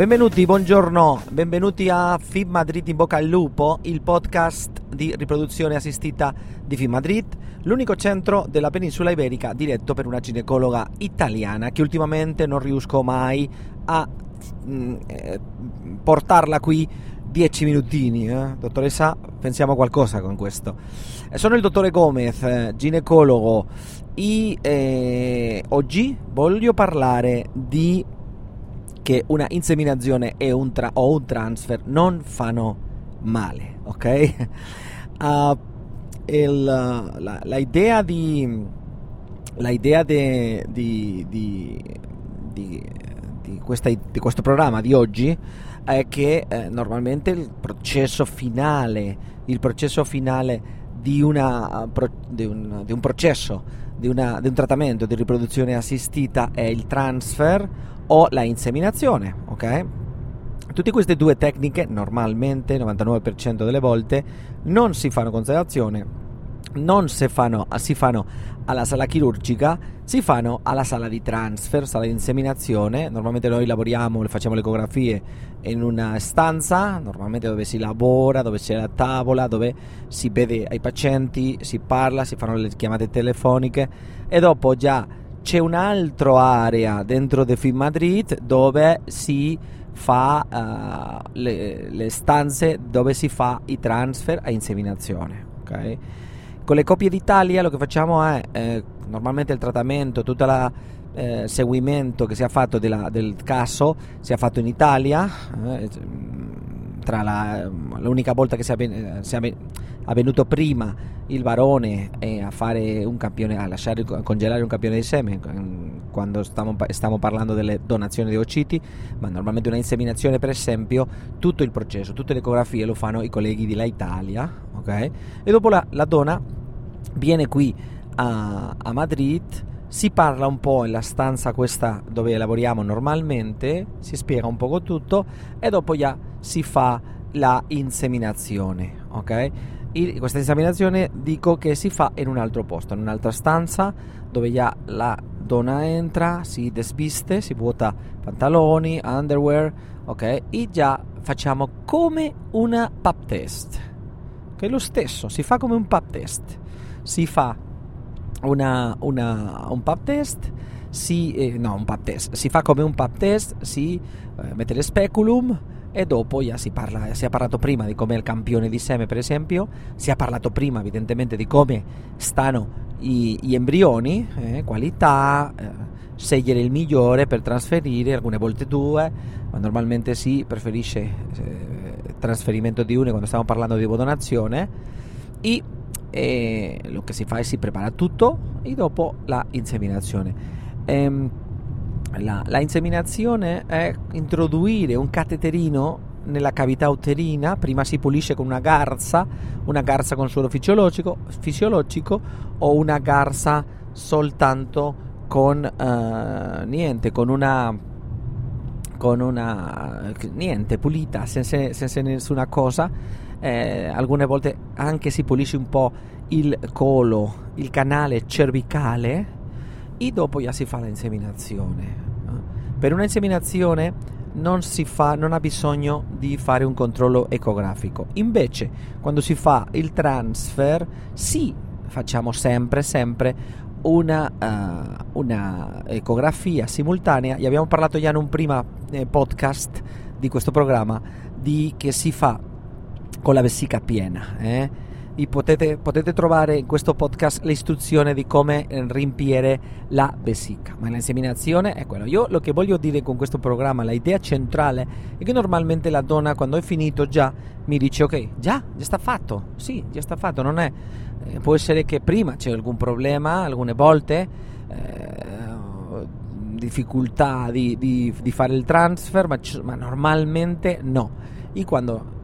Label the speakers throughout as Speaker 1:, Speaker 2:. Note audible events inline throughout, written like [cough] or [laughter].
Speaker 1: Benvenuti, buongiorno, benvenuti a FIB Madrid in bocca al lupo, il podcast di riproduzione assistita di FIB Madrid, l'unico centro della penisola iberica diretto per una ginecologa italiana che ultimamente non riesco mai a mm, eh, portarla qui 10 minutini, eh? dottoressa, pensiamo a qualcosa con questo. Eh, sono il dottore Gomez, eh, ginecologo, e eh, oggi voglio parlare di che una inseminazione un tra- o un transfer non fanno male, ok? Uh, [laughs] il, la, la, idea di la idea di, di, di, di, questa, di questo programma di oggi è che eh, normalmente il processo finale, il processo finale di, una, di, un, un processo, di, una, di un trattamento di riproduzione assistita è il transfer o la inseminazione, ok? Tutte queste due tecniche normalmente, 99% delle volte, non si fanno considerazione, non si fanno, si fanno alla sala chirurgica, si fanno alla sala di transfer, sala di inseminazione. Normalmente noi lavoriamo, facciamo le ecografie in una stanza, normalmente dove si lavora, dove c'è la tavola, dove si vede ai pazienti, si parla, si fanno le chiamate telefoniche e dopo già c'è un'altra area dentro The Film Madrid dove si fa uh, le, le, stanze dove si fa i transfer a inseminazione. Okay? Con le coppie d'Italia lo che facciamo è eh, normalmente il trattamento, tutto il eh, seguimento che si è fatto della, del caso si è fatto in Italia. Eh, tra la, l'unica volta che si è, si è avvenuto prima il barone è a campione, a lasciare a congelare un campione di seme quando stiamo, stiamo parlando delle donazioni di ociti, ma normalmente una inseminazione per esempio, tutto il processo, tutte le ecografie lo fanno i colleghi di La Italia, ok? E dopo la, la donna viene qui a, a Madrid si parla un po' nella stanza questa dove lavoriamo normalmente, si spiega un po' tutto e dopo già si fa la inseminazione, ok? E questa inseminazione dico che si fa in un altro posto, in un'altra stanza dove già la donna entra, si desviste, si vuota pantaloni, underwear, ok? E già facciamo come una pap test, che è lo stesso, si fa come un pap test, si fa una, una, un pap test, si, eh, no un pap test, si fa come un pap test, si eh, mette le speculum, e dopo ya si, parla, si è parlato prima di come il campione di seme per esempio, si è parlato prima evidentemente di come stanno gli embrioni, eh, qualità, eh, scegliere il migliore per trasferire, alcune volte due, ma normalmente si preferisce eh, trasferimento di uno quando stiamo parlando di donazione e, e lo che si fa è si prepara tutto e dopo la inseminazione. Ehm, la, la inseminazione è introdurre un cateterino nella cavità uterina, prima si pulisce con una garza, una garza con suolo fisiologico, fisiologico o una garza soltanto con uh, niente, con una con una niente pulita, senza, senza nessuna cosa. Eh, alcune volte anche si pulisce un po' il colo, il canale cervicale e dopo già si fa l'inseminazione. Per una inseminazione non, fa, non ha bisogno di fare un controllo ecografico. Invece, quando si fa il transfer, sì, facciamo sempre, sempre una, uh, una ecografia simultanea. E abbiamo parlato già in un primo eh, podcast di questo programma di che si fa con la vesica piena. Eh? potete, potete, trovare in questo podcast l'istruzione di come riempire la vesica. Ma l'inseminazione è quello. Io lo che voglio dire con questo programma, la idea centrale è che normalmente la donna quando è finito già mi dice ok, già, già sta fatto. Sì, già sta fatto. Non è, eh, può essere che prima c'è algún problema, alcune volte. Eh, difficoltà di, di, di, fare il transfer, ma, ma normalmente no. E quando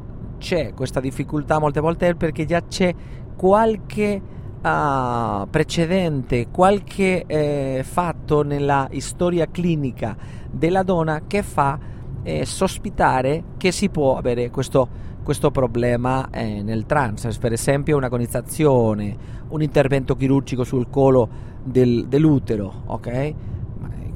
Speaker 1: c'è questa difficoltà molte volte è perché già c'è qualche uh, precedente, qualche eh, fatto nella storia clinica della donna che fa eh, sospitare che si può avere questo, questo problema eh, nel trans, per esempio un'agonizzazione, un intervento chirurgico sul colo del, dell'utero, ok?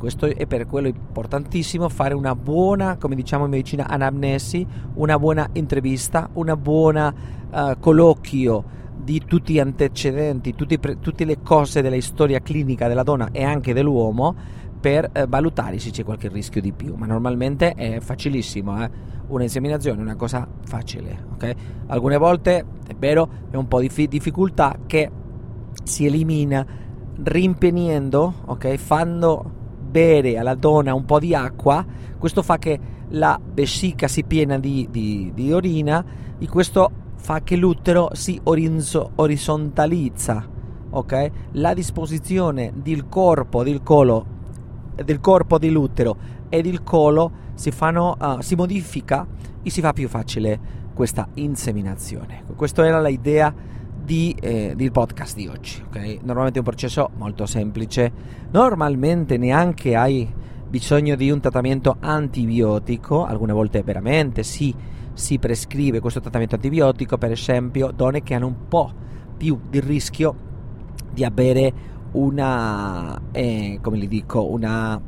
Speaker 1: Questo è per quello importantissimo fare una buona, come diciamo in medicina, anamnesi, una buona intervista, una buona uh, colloquio di tutti gli antecedenti, tutti, tutte le cose della storia clinica della donna e anche dell'uomo per eh, valutare se c'è qualche rischio di più, ma normalmente è facilissimo, eh? una inseminazione è una cosa facile, ok? Alcune volte è vero, è un po' di fi- difficoltà che si elimina rimpienendo, ok? Fanno bere alla donna un po' di acqua, questo fa che la vescica si piena di, di, di orina e questo fa che l'utero si orinzo, orizzontalizza, ok? La disposizione del corpo, del colo, del corpo dell'utero e del colo si, fanno, uh, si modifica e si fa più facile questa inseminazione. Questa era l'idea di, eh, del podcast di oggi. Okay? Normalmente è un processo molto semplice, normalmente neanche hai bisogno di un trattamento antibiotico, alcune volte veramente sì, si prescrive questo trattamento antibiotico, per esempio donne che hanno un po' più di rischio di avere una, eh, come gli dico, una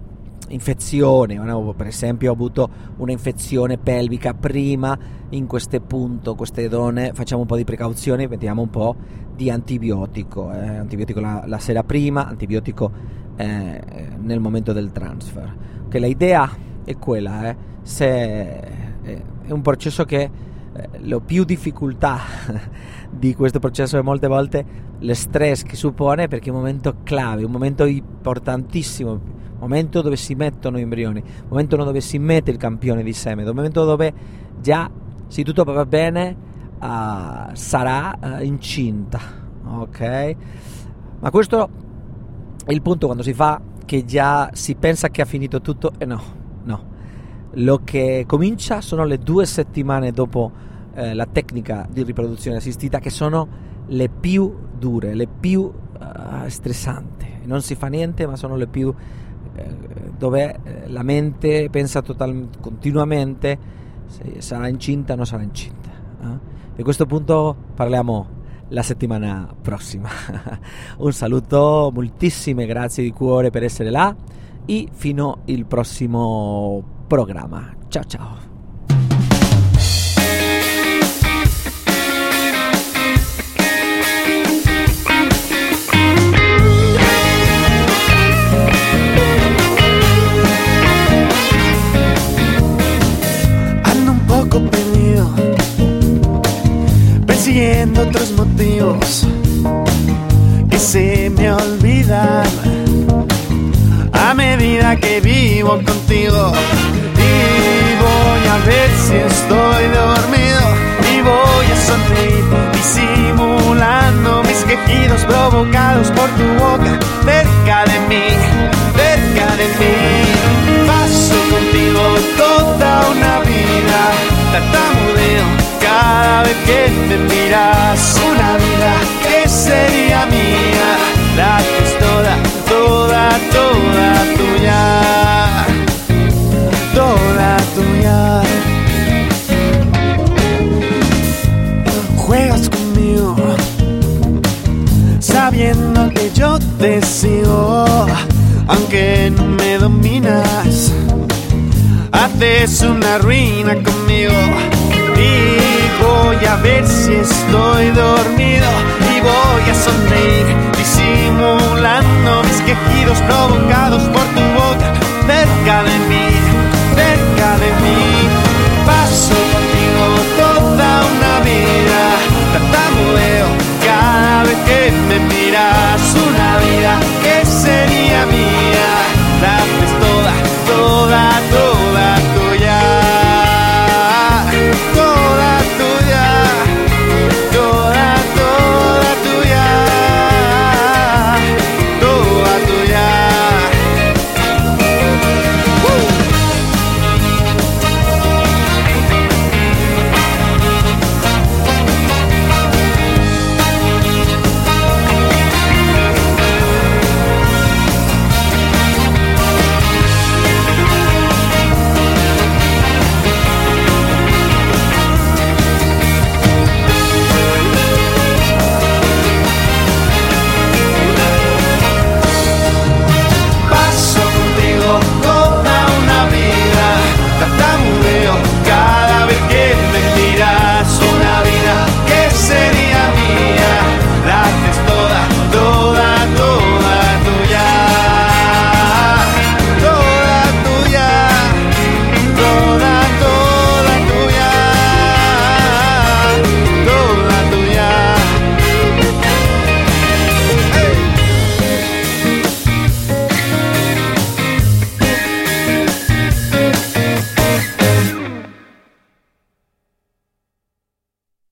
Speaker 1: infezione, per esempio ho avuto un'infezione pelvica prima in questo punto, queste donne facciamo un po' di precauzioni, mettiamo un po' di antibiotico, eh, antibiotico la, la, sera prima, antibiotico eh, nel momento del transfer. Che la idea è quella, eh, se eh, è un processo che eh, la più difficoltà [laughs] di questo processo è molte volte lo stress che suppone perché è un momento clave, un momento importantissimo, momento dove si mettono gli embrioni, momento dove si mette il campione di seme, momento dove già se tutto va bene uh, sarà uh, incinta, ok? Ma questo è il punto quando si fa che già si pensa che ha finito tutto e no, no lo che comincia sono le due settimane dopo eh, la tecnica di riproduzione assistita che sono le più dure, le più uh, stressanti. Non si fa niente, ma sono le più dove eh, la mente pensa total- continuamente se sarà incinta o non sarà incinta. Eh? Di questo punto parliamo la settimana prossima. [laughs] Un saluto, moltissime grazie di cuore per essere là e fino al prossimo programma. Ciao ciao.
Speaker 2: A medida que vivo contigo. A ver si estoy dormido. Y voy a sonreír disimulando mis quejidos provocados por tu boca. Cerca de mí, cerca de mí. Juegas conmigo, sabiendo que yo te sigo, aunque no me dominas. Haces una ruina conmigo y voy a ver si estoy dormido y voy a sonreír